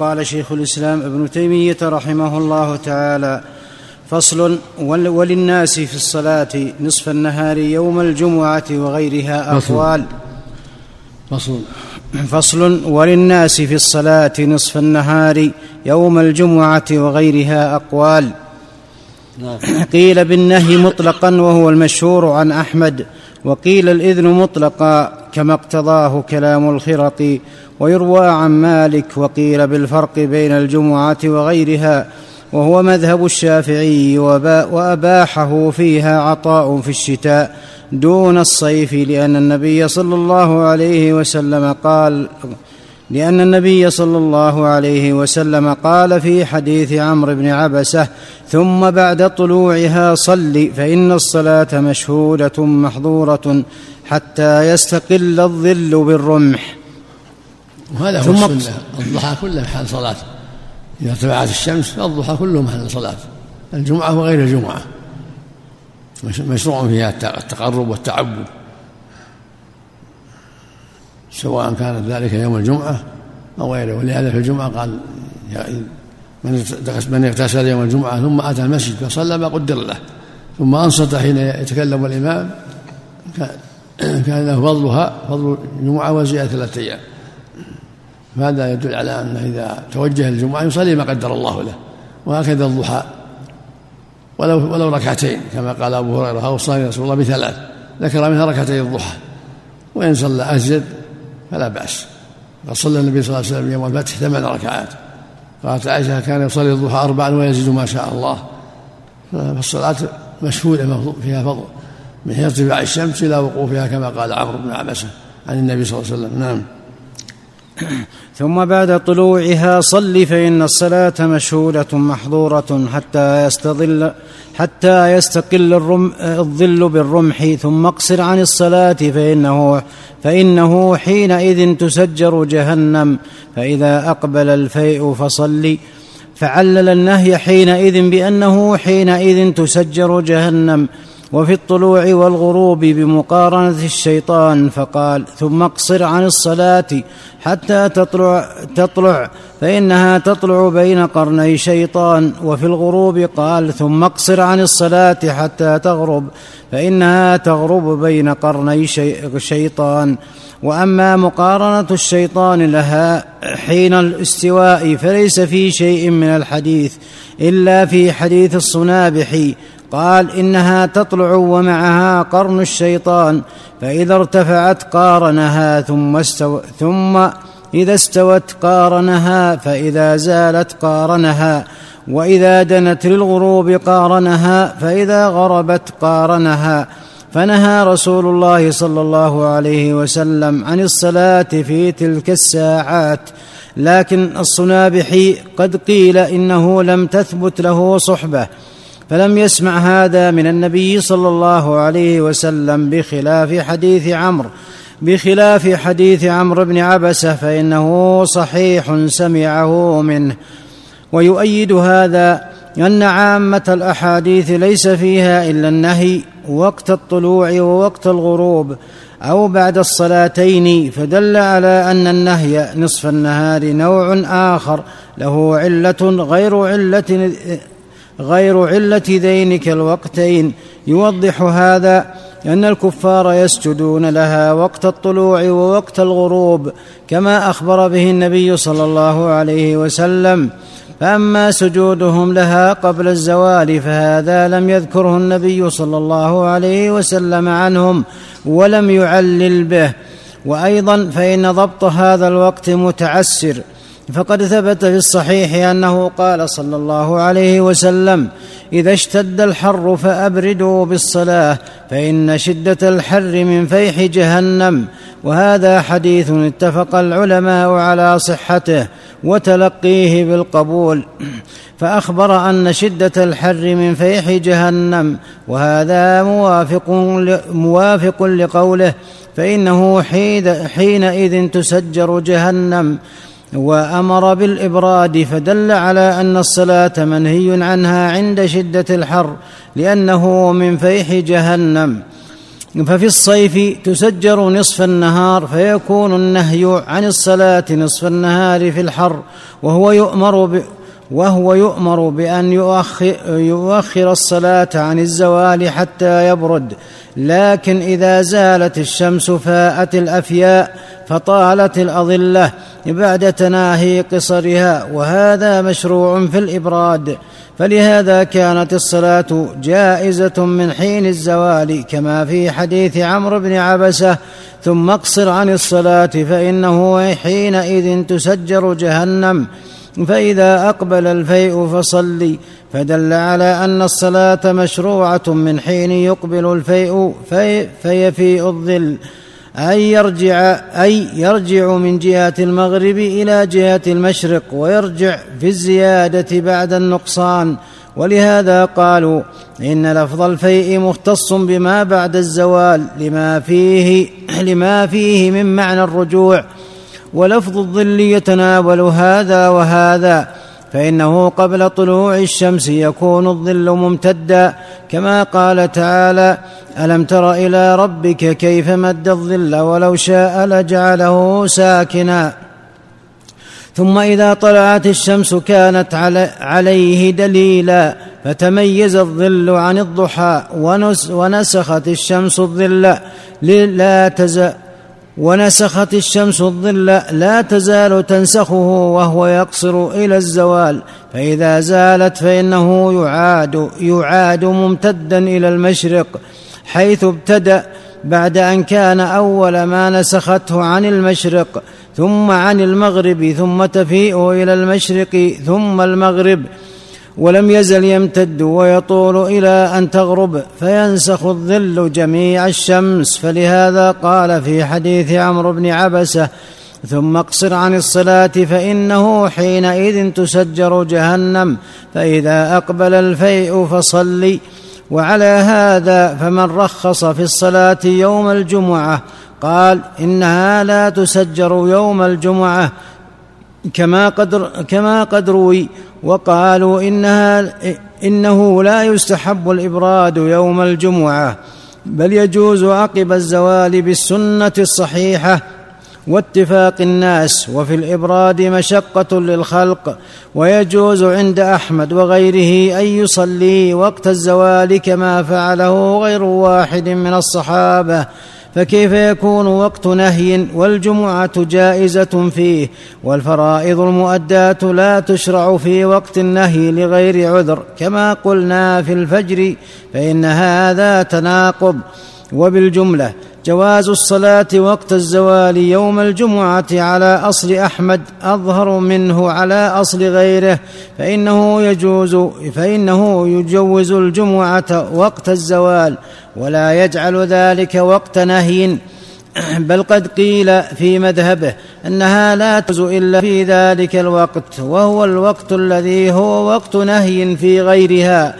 قال شيخ الإسلام ابن تيمية رحمه الله تعالى فصل وللناس في الصلاة نصف النهار يوم الجمعة وغيرها أقوال. فصل. فصل وللناس في الصلاة نصف النهار يوم الجمعة وغيرها أقوال. نعم. قيل بالنهي مطلقا وهو المشهور عن أحمد وقيل الإذن مطلقا كما اقتضاه كلام الخرقي ويروى عن مالك وقيل بالفرق بين الجمعة وغيرها وهو مذهب الشافعي وأباحه فيها عطاء في الشتاء دون الصيف لأن النبي صلى الله عليه وسلم قال لأن النبي صلى الله عليه وسلم قال في حديث عمرو بن عبسة ثم بعد طلوعها صل فإن الصلاة مشهودة محظورة حتى يستقل الظل بالرمح. وهذا هو السنة. الضحى كله محل صلاة. إذا ارتفعت الشمس فالضحى كله محل صلاة. الجمعة وغير الجمعة. مشروع فيها التقرب والتعبد. سواء كانت ذلك يوم الجمعة أو غيره. ولهذا في الجمعة قال من اغتسل يوم الجمعة ثم أتى المسجد فصلى ما قدر له. ثم أنصت حين يتكلم الإمام. كان له فضلها فضل الجمعة وزيادة ثلاثة أيام. فهذا يدل على أنه إذا توجه للجمعة يصلي ما قدر الله له وهكذا الضحى. ولو ولو ركعتين كما قال أبو هريرة أوصاني رسول الله بثلاث ذكر منها ركعتي الضحى. وإن صلى أزيد فلا بأس. قد صلى النبي صلى الله عليه وسلم يوم الفتح ثمان ركعات. قالت عائشة كان يصلي الضحى أربعا ويزيد ما شاء الله. فالصلاة مشهودة فيها فضل من ارتفاع الشمس إلى وقوفها كما قال عمرو بن عبسة عن النبي صلى الله عليه وسلم. نعم. ثم بعد طلوعها صل فإن الصلاة مشهودة محظورة حتى يستظل حتى يستقل الرم الظل بالرمح ثم اقصر عن الصلاة فإنه فإنه حينئذ تسجر جهنم. فإذا أقبل الفيء فصل. فعلل النهي حينئذ بأنه حينئذ تسجر جهنم. وفي الطلوع والغروب بمقارنة الشيطان فقال ثم اقصر عن الصلاة حتى تطلع تطلع فإنها تطلع بين قرني شيطان. وفي الغروب قال ثم اقصر عن الصلاة حتى تغرب فإنها تغرب بين قرني شيطان. وأما مقارنة الشيطان لها حين الاستواء فليس في شيء من الحديث إلا في حديث الصنابحي قال إنها تطلع ومعها قرن الشيطان فإذا ارتفعت قارنها ثم استو ثم إذا استوت قارنها فإذا زالت قارنها وإذا دنت للغروب قارنها فإذا غربت قارنها. فنهى رسول الله صلى الله عليه وسلم عن الصلاة في تلك الساعات لكن الصنابحي قد قيل إنه لم تثبت له صحبة. فلم يسمع هذا من النبي صلى الله عليه وسلم بخلاف حديث عمرو. بخلاف حديث عمرو بن عبسة فإنه صحيح سمعه منه. ويؤيد هذا أن عامة الأحاديث ليس فيها إلا النهي وقت الطلوع ووقت الغروب أو بعد الصلاتين فدل على أن النهي نصف النهار نوع آخر له علة غير علة غير علة ذينك الوقتين. يوضح هذا أن الكفار يسجدون لها وقت الطلوع ووقت الغروب كما أخبر به النبي صلى الله عليه وسلم. فأما سجودهم لها قبل الزوال فهذا لم يذكره النبي صلى الله عليه وسلم عنهم ولم يعلل به. وأيضا فإن ضبط هذا الوقت متعسر. فقد ثبت في الصحيح أنه قال صلى الله عليه وسلم إذا اشتد الحر فأبردوا بالصلاة فإن شدة الحر من فيح جهنم. وهذا حديث اتفق العلماء على صحته وتلقيه بالقبول. فأخبر أن شدة الحر من فيح جهنم وهذا موافق موافق لقوله فإنه حينئذ تسجر جهنم. وأمر بالإبراد فدل على أن الصلاة منهي عنها عند شدة الحر لأنه من فيح جهنم. ففي الصيف تسجر نصف النهار فيكون النهي عن الصلاة نصف النهار في الحر وهو يؤمر ب وهو يؤمر بأن يؤخر, يؤخر الصلاة عن الزوال حتى يبرد. لكن إذا زالت الشمس فاءت الأفياء فطالت الأظلة بعد تناهي قصرها وهذا مشروع في الإبراد. فلهذا كانت الصلاة جائزة من حين الزوال كما في حديث عمرو بن عبسة ثم اقصر عن الصلاة فإنه حينئذ تسجر جهنم فإذا أقبل الفيء فصلي. فدل على أن الصلاة مشروعة من حين يقبل الفيء في فيفيء الظل أي يرجع أي يرجع من جهة المغرب إلى جهة المشرق ويرجع في الزيادة بعد النقصان. ولهذا قالوا إن لفظ الفيء مختص بما بعد الزوال لما فيه لما فيه من معنى الرجوع. ولفظ الظل يتناول هذا وهذا. فإنه قبل طلوع الشمس يكون الظل ممتدا كما قال تعالى ألم تر إلى ربك كيف مد الظل ولو شاء لجعله ساكنا؟ ثم إذا طلعت الشمس كانت عليه دليلا فتميز الظل عن الضحى ونسخت الشمس الظل لا تزال ونسخت الشمس الظل لا تزال تنسخه وهو يقصر إلى الزوال فإذا زالت فإنه يعاد يعاد ممتدا إلى المشرق حيث ابتدأ بعد أن كان أول ما نسخته عن المشرق ثم عن المغرب ثم تفيء إلى المشرق ثم المغرب. ولم يزل يمتد ويطول إلى أن تغرب فينسخ الظل جميع الشمس. فلهذا قال في حديث عمرو بن عبسة ثم اقصر عن الصلاة فإنه حينئذ تسجر جهنم فإذا أقبل الفيء فصلي. وعلى هذا فمن رخص في الصلاة يوم الجمعة قال إنها لا تسجر يوم الجمعة. كما قد كما قد روي وقالوا إنها إنه لا يستحب الإبراد يوم الجمعة بل يجوز عقب الزوال بالسنة الصحيحة واتفاق الناس وفي الإبراد مشقة للخلق ويجوز عند أحمد وغيره أن يصلي وقت الزوال كما فعله غير واحد من الصحابة. فكيف يكون وقت نهي والجمعة جائزة فيه؟ والفرائض المؤداة لا تشرع في وقت النهي لغير عذر كما قلنا في الفجر فإن هذا تناقض. وبالجملة جواز الصلاة وقت الزوال يوم الجمعة على أصل أحمد أظهر منه على أصل غيره فإنه يجوز فإنه يجوز الجمعة وقت الزوال ولا يجعل ذلك وقت نهي. بل قد قيل في مذهبه أنها لا تجوز إلا في ذلك الوقت وهو الوقت الذي هو وقت نهي في غيرها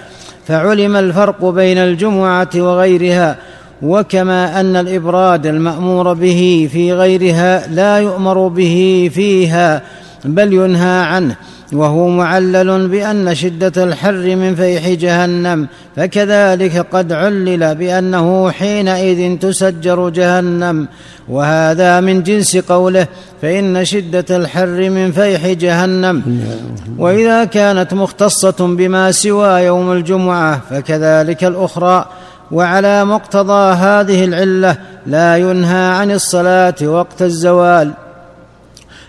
فعلم الفرق بين الجمعة وغيرها. وكما أن الإبراد المأمور به في غيرها لا يؤمر به فيها بل ينهى عنه وهو معلل بأن شدة الحر من فيح جهنم فكذلك قد علل بأنه حينئذ تسجر جهنم. وهذا من جنس قوله فإن شدة الحر من فيح جهنم. وإذا كانت مختصة بما سوى يوم الجمعة فكذلك الأخرى وعلى مقتضى هذه العلة لا ينهى عن الصلاة وقت الزوال.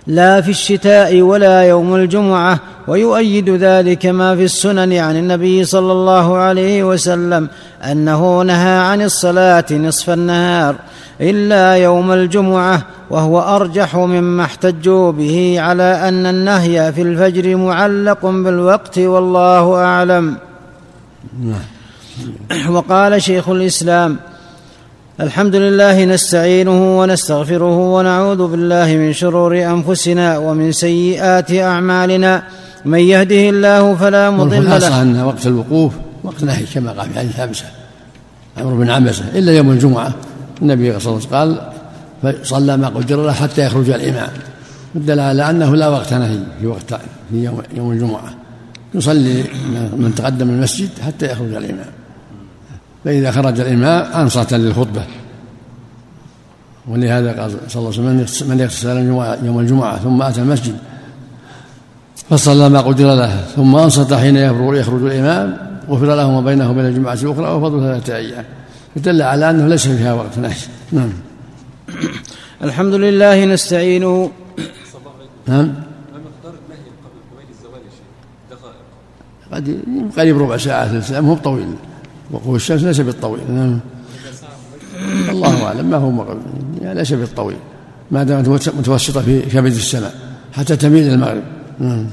لا في الشتاء ولا يوم الجمعة ويؤيد ذلك ما في السنن عن النبي صلى الله عليه وسلم أنه نهى عن الصلاة نصف النهار إلا يوم الجمعة وهو أرجح مما احتجوا به على أن النهي في الفجر معلق بالوقت والله أعلم. وقال شيخ الإسلام الحمد لله نستعينه ونستغفره ونعوذ بالله من شرور أنفسنا ومن سيئات أعمالنا. من يهده الله فلا مضل له. ان وقت الوقوف وقت نهي كما قال في حديث عبسة عمرو بن عبسة إلا يوم الجمعة. النبي صلى الله عليه وسلم قال صلى ما قدر له حتى يخرج الإمام. دل على أنه لا وقت نهي في وقت في يوم, يوم الجمعة. يصلي من تقدم المسجد حتى يخرج الإمام. فإذا خرج الإمام أنصت للخطبة. ولهذا قال صلى الله عليه وسلم من يغتسل يوم الجمعة ثم أتى المسجد. فصلى ما قدر له ثم أنصت حين يخرج الإمام غفر له ما بينه وبين الجمعة الأخرى وفضل ثلاثة أيام. فدل على أنه ليس فيها وقت. نعم. الحمد لله نستعينه. نعم. قد قريب ربع ساعة ثلث ساعة مو بطويل وقوع الشمس ليس بالطويل. نعم. الله أعلم. ما هو يعني ليس بالطويل. ما دامت متوسطة في كبد السماء. حتى تميل المغرب. نعم.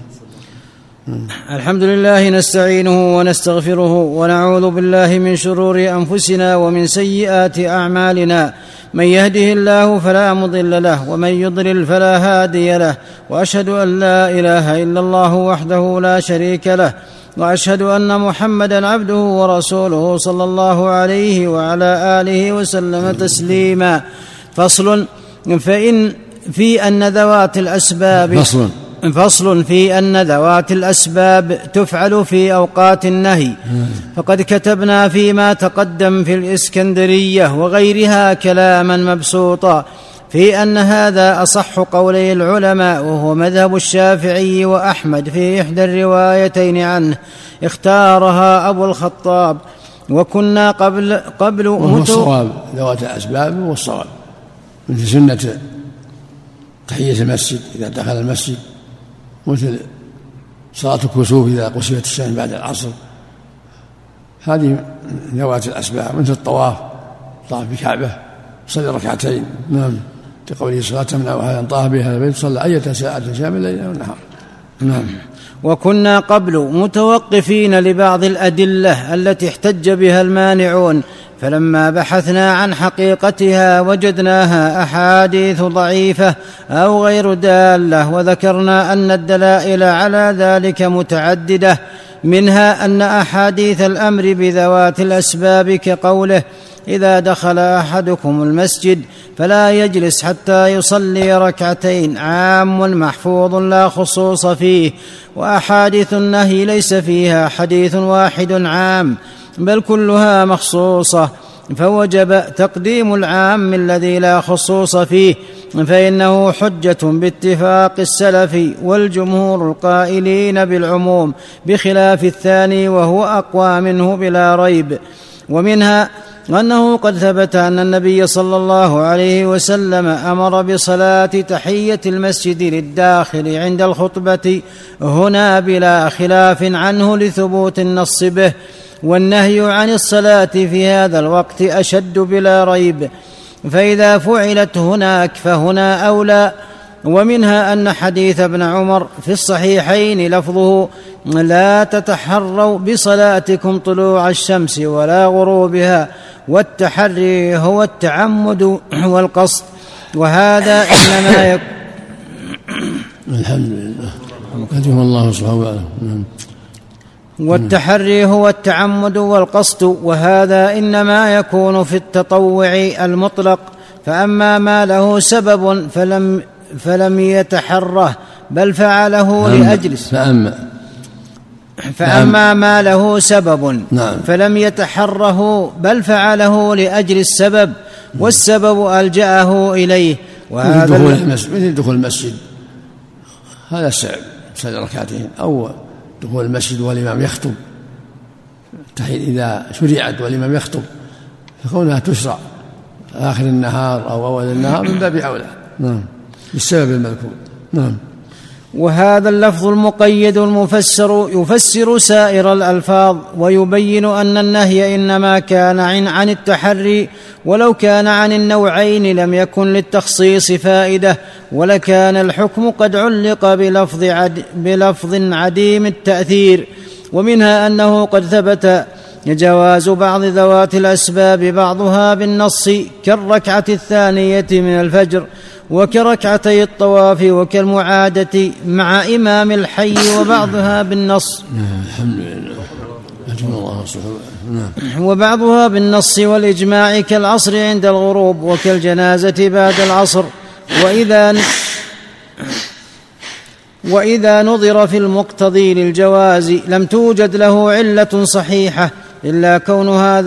الحمد لله نستعينه ونستغفره ونعوذ بالله من شرور أنفسنا ومن سيئات أعمالنا. من يهده الله فلا مضل له ومن يضلل فلا هادي له. وأشهد أن لا إله إلا الله وحده لا شريك له. وأشهد أن محمدا عبده ورسوله صلى الله عليه وعلى آله وسلم تسليما. فصل فإن في أن ذوات الأسباب فصل. فصل في أن ذوات الأسباب تفعل في أوقات النهي. فقد كتبنا فيما تقدم في الإسكندرية وغيرها كلاما مبسوطا. في أن هذا أصح قولي العلماء وهو مذهب الشافعي وأحمد في إحدى الروايتين عنه اختارها أبو الخطاب. وكنا قبل قبل وهو الصواب ذوات الأسباب هو الصواب. مثل سنة تحية المسجد إذا دخل المسجد مثل صلاة الكسوف إذا قصفت الشمس بعد العصر. هذه ذوات الأسباب مثل الطواف طاف بكعبة صلي ركعتين نعم. لقوله صلاة تمنع أن طاف بها البيت صلى أية ساعة شامل الليل والنهار نعم. وكنا قبل متوقفين لبعض الأدلة التي احتج بها المانعون فلما بحثنا عن حقيقتها وجدناها أحاديث ضعيفة أو غير دالة وذكرنا أن الدلائل على ذلك متعددة منها أن أحاديث الأمر بذوات الأسباب كقوله إذا دخل أحدكم المسجد فلا يجلس حتى يصلي ركعتين. عام محفوظ لا خصوص فيه وأحاديث النهي ليس فيها حديث واحد عام بل كلها مخصوصة. فوجب تقديم العام الذي لا خصوص فيه فإنه حجة باتفاق السلف والجمهور القائلين بالعموم بخلاف الثاني وهو أقوى منه بلا ريب. ومنها انه قد ثبت أن النبي صلى الله عليه وسلم أمر بصلاة تحية المسجد للداخل عند الخطبة هنا بلا خلاف عنه لثبوت النص به والنهي عن الصلاة في هذا الوقت أشد بلا ريب. فإذا فعلت هناك فهنا أولى ومنها أن حديث ابن عمر في الصحيحين لفظه لا تتحروا بصلاتكم طلوع الشمس ولا غروبها والتحري هو التعمد والقصد. وهذا إنما يكون الحمد لله. هديهم الله سبحانه وتعالى. والتحري هو التعمد والقصد وهذا إنما يكون في التطوع المطلق. فأما ما له سبب فلم فلم يتحره بل فعله لاجل فأما فأما ما له سبب. نعم. فلم يتحره بل فعله لأجل السبب. والسبب ألجأه إليه. وهذا مثل دخول المسجد مثل دخول المسجد؟ هذا السبب صلي ركعتين. أو دخول المسجد والإمام يخطب. إذا شرعت والإمام يخطب. فكونها تشرع آخر النهار أو أول النهار من باب أولى. نعم. بالسبب المذكور نعم. وهذا اللفظ المقيد المفسر يفسر سائر الألفاظ ويبين أن النهي إنما كان عن, عن التحري ولو كان عن النوعين لم يكن للتخصيص فائدة ولكان الحكم قد علق بلفظ, عد بلفظ عديم التأثير ومنها أنه قد ثبت جواز بعض ذوات الأسباب بعضها بالنص كالركعة الثانية من الفجر وكركعتي الطواف وكالمعادة مع إمام الحي وبعضها بالنص الحمد لله الله نعم. وبعضها بالنص والإجماع كالعصر عند الغروب وكالجنازة بعد العصر وإذا وإذا نظر في المقتضي للجواز لم توجد له علة صحيحة إلا كونها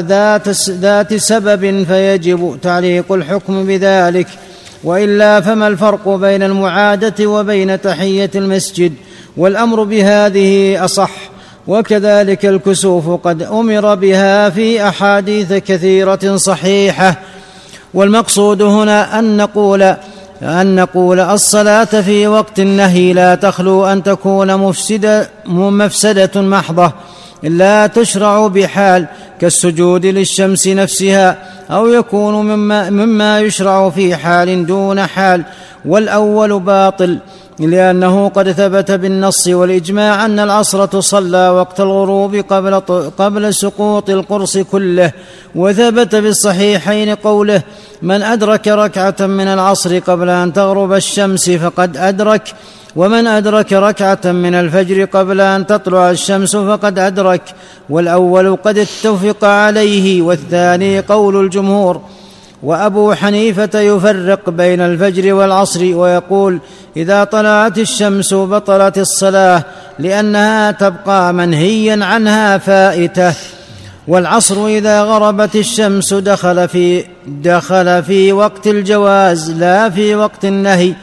ذات ذات سبب فيجب تعليق الحكم بذلك. وإلا فما الفرق بين المعادة وبين تحية المسجد؟ والأمر بهذه أصح. وكذلك الكسوف قد أمر بها في أحاديث كثيرة صحيحة. والمقصود هنا أن نقول أن نقول الصلاة في وقت النهي لا تخلو أن تكون مفسدة مفسدة محضة. لا تشرع بحال كالسجود للشمس نفسها أو يكون مما, مما يشرع في حال دون حال والأول باطل لأنه قد ثبت بالنص والإجماع أن العصر تصلى وقت الغروب قبل, قبل سقوط القرص كله وثبت في الصحيحين قوله من أدرك ركعة من العصر قبل أن تغرب الشمس فقد أدرك ومن أدرك ركعة من الفجر قبل أن تطلع الشمس فقد أدرك والأول قد اتفق عليه والثاني قول الجمهور وأبو حنيفة يفرق بين الفجر والعصر ويقول إذا طلعت الشمس بطلت الصلاة لأنها تبقى منهيا عنها فائتة. والعصر إذا غربت الشمس دخل في دخل في وقت الجواز لا في وقت النهي.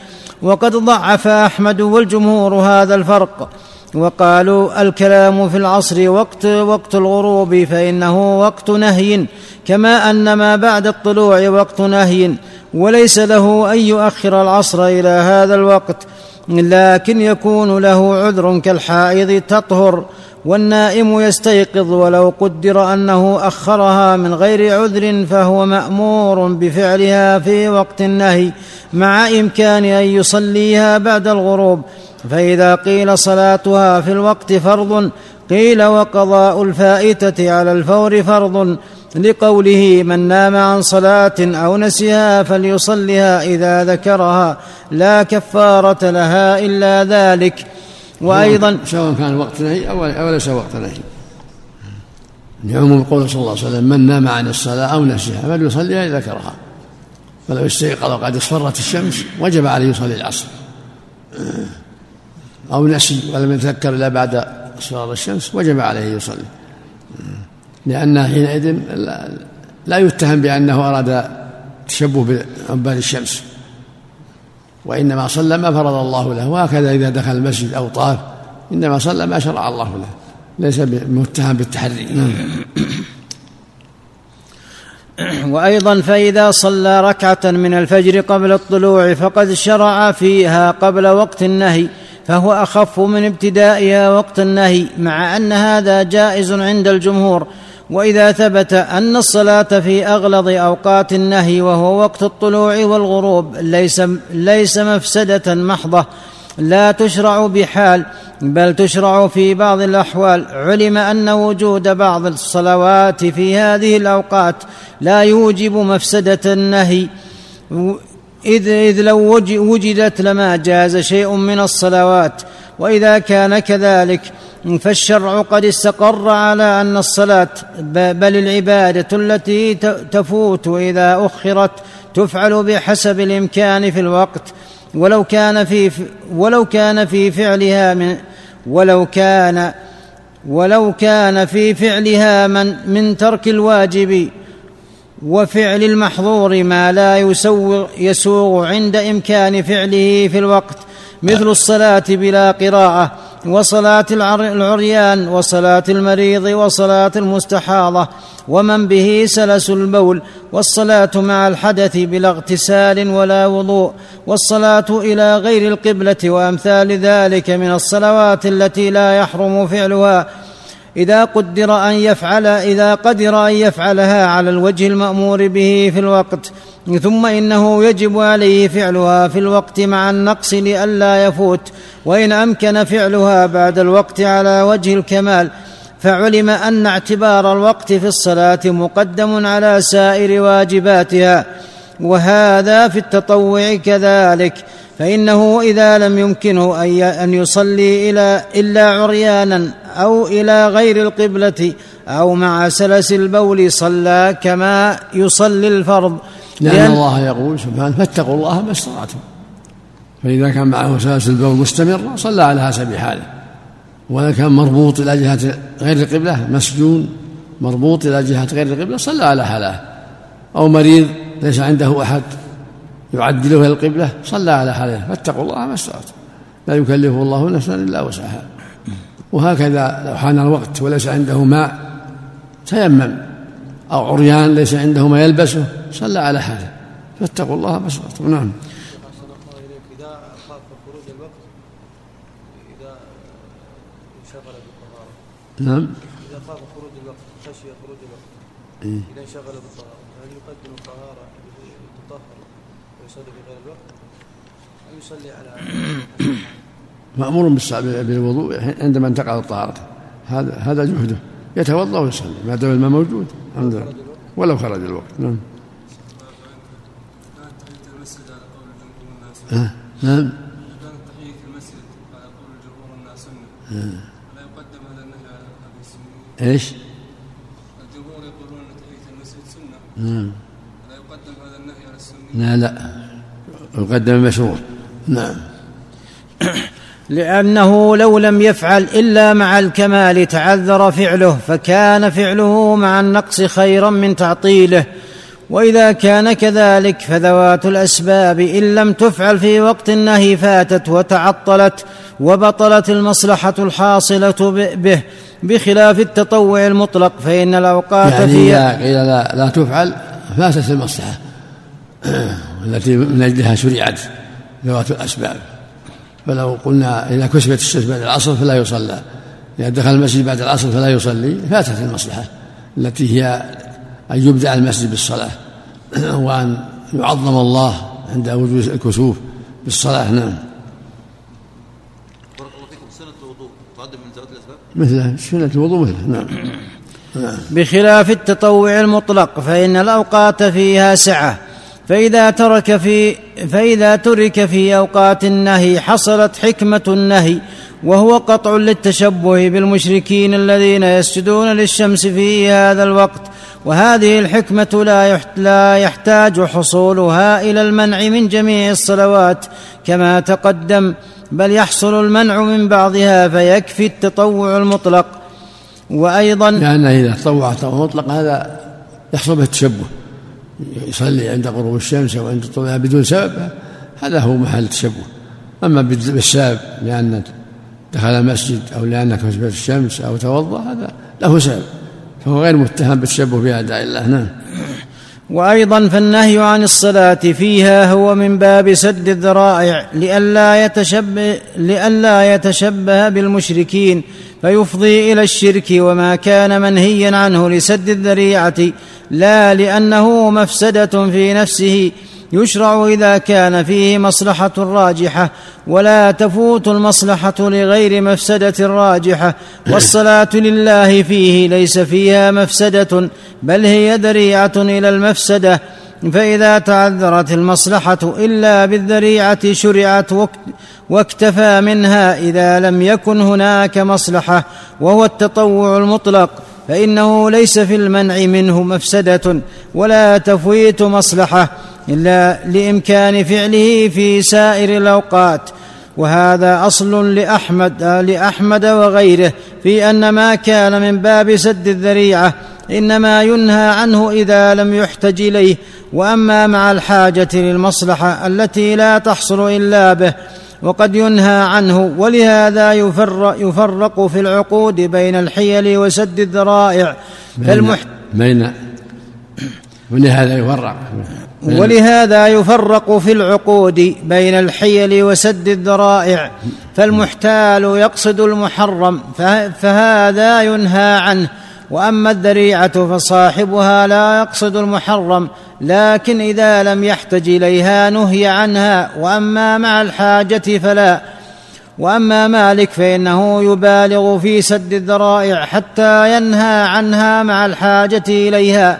وقد ضعف أحمد والجمهور هذا الفرق. وقالوا الكلام في العصر وقت وقت الغروب فإنه وقت نهي كما أن ما بعد الطلوع وقت نهي وليس له أن يؤخر العصر إلى هذا الوقت لكن يكون له عذر كالحائض تطهر والنائم يستيقظ ولو قدر أنه أخرها من غير عذر فهو مأمور بفعلها في وقت النهي مع إمكان أن يصليها بعد الغروب. فإذا قيل صلاتها في الوقت فرض قيل وقضاء الفائتة على الفور فرض. لقوله من نام عن صلاة أو نسيها فليصلها إذا ذكرها لا كفارة لها إلا ذلك. وأيضا سواء كان وقت نهي أو ليس وقت نهي لعموم قول صلى الله عليه وسلم من نام عن الصلاة أو نسيها فليصليها إذا ذكرها. فلو استيقظ وقد اصفرت الشمس وجب عليه يصلي العصر. أو نسي ولم يتذكر إلا بعد إصفار الشمس وجب عليه يصلي. لأنه حينئذ لا يتهم بأنه أراد تشبه بعباد الشمس. وإنما صلى ما فرض الله له وهكذا إذا دخل المسجد أو طاف إنما صلى ما شرع الله له. ليس متهم بالتحري. وأيضا فإذا صلى ركعة من الفجر قبل الطلوع فقد شرع فيها قبل وقت النهي. فهو أخف من ابتدائها وقت النهي مع أن هذا جائز عند الجمهور. وإذا ثبت أن الصلاة في أغلظ أوقات النهي وهو وقت الطلوع والغروب ليس ليس مفسدة محضة لا تشرع بحال بل تشرع في بعض الأحوال. علم أن وجود بعض الصلوات في هذه الأوقات لا يوجب مفسدة النهي. إذ, إذ لو وجدت لما جاز شيء من الصلوات وإذا كان كذلك فالشرع قد استقر على أن الصلاة بل العبادة التي تفوت إذا أخرت تفعل بحسب الإمكان في الوقت. ولو كان في ولو كان في فعلها من ولو كان ولو كان في فعلها من من ترك الواجب وفعل المحظور ما لا يسوغ يسوغ عند إمكان فعله في الوقت مثل الصلاة بلا قراءة وصلاة العريان وصلاة المريض وصلاة المستحاضة ومن به سلس البول والصلاة مع الحدث بلا اغتسال ولا وضوء والصلاة إلى غير القبلة وأمثال ذلك من الصلوات التي لا يحرم فعلها. إذا قدر أن يفعل إذا قدر أن يفعلها على الوجه المأمور به في الوقت ثم إنه يجب عليه فعلها في الوقت مع النقص لئلا يفوت وإن أمكن فعلها بعد الوقت على وجه الكمال فعلم أن اعتبار الوقت في الصلاة مقدم على سائر واجباتها. وهذا في التطوع كذلك فإنه إذا لم يمكنه أن يصلي إلى إلا عريانا أو إلى غير القبلة أو مع سلس البول صلى كما يصلي الفرض. لأن, لأن الله يقول سبحانه فاتقوا الله ما استطعتم. فإذا كان معه سلس البول مستمرة صلى على حسب حاله وإذا كان مربوط إلى جهة غير القبلة مسجون مربوط إلى جهة غير القبلة صلى على حاله أو مريض ليس عنده أحد يعدله إلى القبلة صلى على حاله فاتقوا الله ما استطعتم لا يكلف الله نفسا إلا وسعها. وهكذا لو حان الوقت وليس عنده ماء تيمم. أو عريان ليس عنده ما يلبسه صلى على حاله فاتقوا الله ما استطعتم نعم. نعم. إذا خاف خروج الوقت خشي خروج الوقت. إيه؟ إذا انشغل بالطهارة هل يقدم الطهارة؟ ويصلي في غير الوقت أو يصلي على مأمور بالوضوء عندما انتقل الطهارة. هذا هذا جهده. يتوضأ ويصلي. ما دام الماء موجود. الحمد لله. ولو خرج الوقت. نعم. نعم نعم. كانت تحية المسجد على قول الجمهور انها سنة لا يقدم هذا النهي على السنة إيش؟ الجمهور يقولون أن تحية المسجد سنة. نعم. لا يقدم هذا النهي على السنة؟ لا لا. يقدم المشروع نعم. لأنه لو لم يفعل إلا مع الكمال تعذر فعله فكان فعله مع النقص خيرا من تعطيله. وإذا كان كذلك فذوات الأسباب إن لم تفعل في وقت النهي فاتت وتعطلت وبطلت المصلحة الحاصلة به. بخلاف التطوع المطلق فإن الأوقات يعني فيها قيل لا, لا تفعل فاتت المصلحة. التي من أجلها شرعت ذوات الأسباب. فلو قلنا إذا كسبت الشمس بعد العصر فلا يصلى. إذا دخل المسجد بعد العصر فلا يصلي. فاتت المصلحة التي هي أن يبدأ المسجد بالصلاة وأن يعظم الله عند وجود الكسوف بالصلاة. نعم. بارك الله فيكم. سنة الوضوء تقدم من ذوات الأسباب؟ مثله. سنة الوضوء مثله. نعم. بخلاف التطوع المطلق فإن الأوقات فيها سعة. فإذا ترك في فإذا ترك في أوقات النهي حصلت حكمة النهي وهو قطع للتشبه بالمشركين الذين يسجدون للشمس في هذا الوقت. وهذه الحكمة لا يحتاج حصولها إلى المنع من جميع الصلوات كما تقدم بل يحصل المنع من بعضها فيكفي التطوع المطلق. وأيضا لأن إذا تطوع تطوع مطلق هذا يحصل به التشبه. يصلي عند غروب الشمس أو عند طلوعها بدون سبب هذا هو محل التشبه. أما بالسبب لأن دخل المسجد أو لأنك كسبت الشمس أو توضأ هذا له سبب. فهو غير متهم بالتشبه بأعداء الله. نعم. وأيضا فالنهي عن الصلاة فيها هو من باب سد الذرائع لئلا يتشبه لئلا يتشبه بالمشركين. فيفضي إلى الشرك وما كان منهيا عنه لسد الذريعة لا لأنه مفسدة في نفسه يشرع إذا كان فيه مصلحة راجحة ولا تفوت المصلحة لغير مفسدة راجحة والصلاة لله فيه ليس فيها مفسدة بل هي ذريعة إلى المفسدة. فإذا تعذرت المصلحة إلا بالذريعة شرعت واكتفى منها إذا لم يكن هناك مصلحة وهو التطوع المطلق فإنه ليس في المنع منه مفسدة ولا تفويت مصلحة إلا لإمكان فعله في سائر الأوقات. وهذا أصل لأحمد لأحمد وغيره في أن ما كان من باب سد الذريعة إنما ينهى عنه إذا لم يحتج إليه وأما مع الحاجة للمصلحة التي لا تحصل إلا به وقد ينهى عنه ولهذا يفرق, يفرق في العقود بين الحيل وسد الذرائع. فالمحت بين ولهذا يفرق. ولهذا يفرق في العقود بين الحيل وسد الذرائع. فالمحتال يقصد المحرم فهذا ينهى عنه. وأما الذريعة فصاحبها لا يقصد المحرم لكن إذا لم يحتج إليها نهي عنها وأما مع الحاجة فلا. وأما مالك فإنه يبالغ في سد الذرائع حتى ينهى عنها مع الحاجة إليها.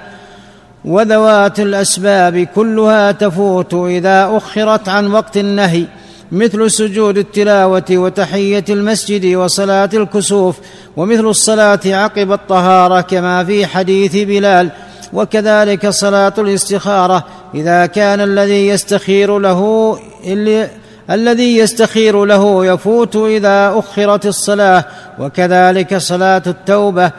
وذوات الأسباب كلها تفوت إذا أخرت عن وقت النهي. مثل سجود التلاوة وتحية المسجد وصلاة الكسوف ومثل الصلاة عقب الطهارة كما في حديث بلال وكذلك صلاة الاستخارة إذا كان الذي يستخير له الذي يستخير له يفوت إذا أخرت الصلاة وكذلك صلاة التوبة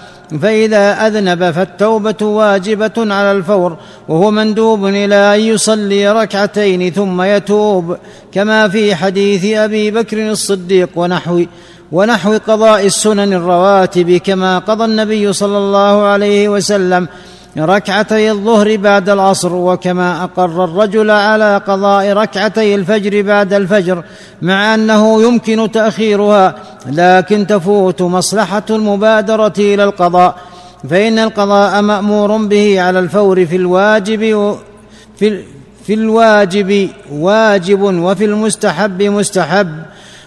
فإذا أذنب فالتوبة واجبة على الفور وهو مندوب إلى أن يصلي ركعتين ثم يتوب كما في حديث أبي بكر الصديق ونحو ونحو قضاء السنن الرواتب كما قضى النبي صلى الله عليه وسلم ركعتي الظهر بعد العصر وكما أقر الرجل على قضاء ركعتي الفجر بعد الفجر مع أنه يمكن تأخيرها لكن تفوت مصلحة المبادرة إلى القضاء فإن القضاء مأمور به على الفور في الواجب في, في الواجب واجب وفي المستحب مستحب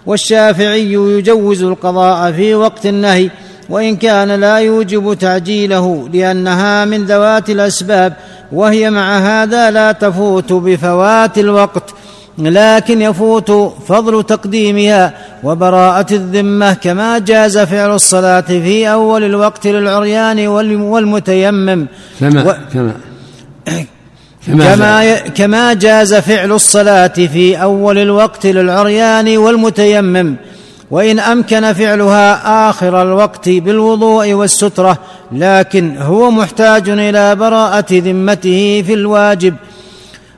والشافعي يجوز القضاء في وقت النهي. وإن كان لا يوجب تعجيله لأنها من ذوات الأسباب وهي مع هذا لا تفوت بفوات الوقت لكن يفوت فضل تقديمها وبراءة الذمة كما جاز فعل الصلاة في أول الوقت للعريان والمتيمم. كما و... كما كما كما, كما جاز فعل الصلاة في أول الوقت للعريان والمتيمم. وإن أمكن فعلها آخر الوقت بالوضوء والسترة لكن هو محتاج إلى براءة ذمته في الواجب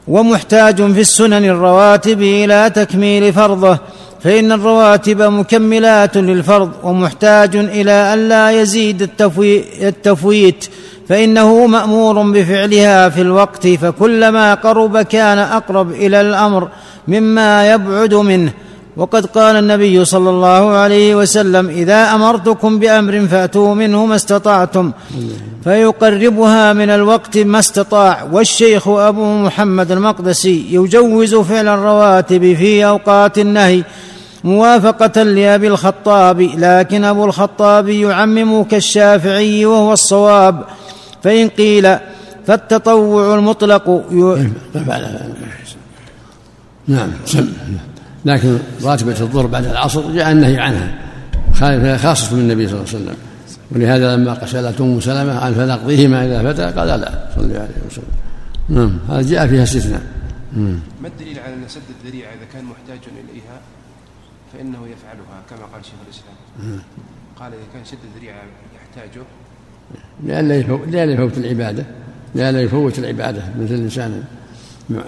ومحتاج في السنن الرواتب إلى تكميل فرضه فإن الرواتب مكملات للفرض ومحتاج إلى الا يزيد التفويت فإنه مأمور بفعلها في الوقت فكلما قرب كان أقرب إلى الأمر مما يبعد منه. وقد قال النبي صلى الله عليه وسلم إذا أمرتكم بأمر فأتوا منه ما استطعتم فيقربها من الوقت ما استطاع. والشيخ أبو محمد المقدسي يجوز فعل الرواتب في أوقات النهي موافقة لأبي الخطاب لكن أبو الخطاب يعمم كالشافعي وهو الصواب فإن قيل فالتطوع المطلق نعم لكن راتبة الظهر بعد العصر جاء النهي عنها خاصة من النبي صلى الله عليه وسلم. ولهذا لما سألت أم سلمة عن فنقضيهما إذا فتى؟ قال لا صلى الله عليه وسلم. نعم هذا جاء فيها استثناء. ما الدليل على أن سد الذريعة إذا كان محتاج إليها؟ فإنه يفعلها كما قال شيخ الإسلام. قال إذا كان سد الذريعة يحتاجه؟ لئلا يفوت لئلا يفوت العبادة. لئلا يفوت العبادة. مثل الإنسان ما,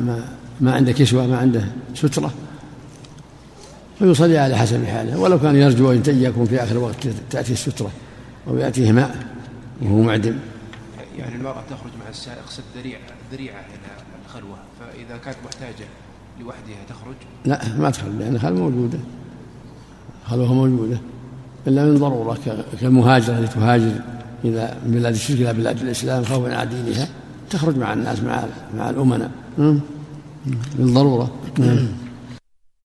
ما, ما عنده كسوة ما عنده سترة. فيصلي على حسب حاله. ولو كان يرجو أن يكون في آخر الوقت تأتي السترة أو ياتيه ماء وهو معدم. يعني المرأة تخرج مع السائق سد ذريعه ذريعة إلى الخلوة فإذا كانت محتاجة لوحدها تخرج؟ لا ما تخرج لأن الخلوة موجودة. خلوه موجودة. إلا من ضرورة كالمهاجره التي تهاجر إلى من بلاد الشرك إلى بلاد الإسلام خوفا على دينها تخرج مع الناس مع مع الأمناء. بالضروره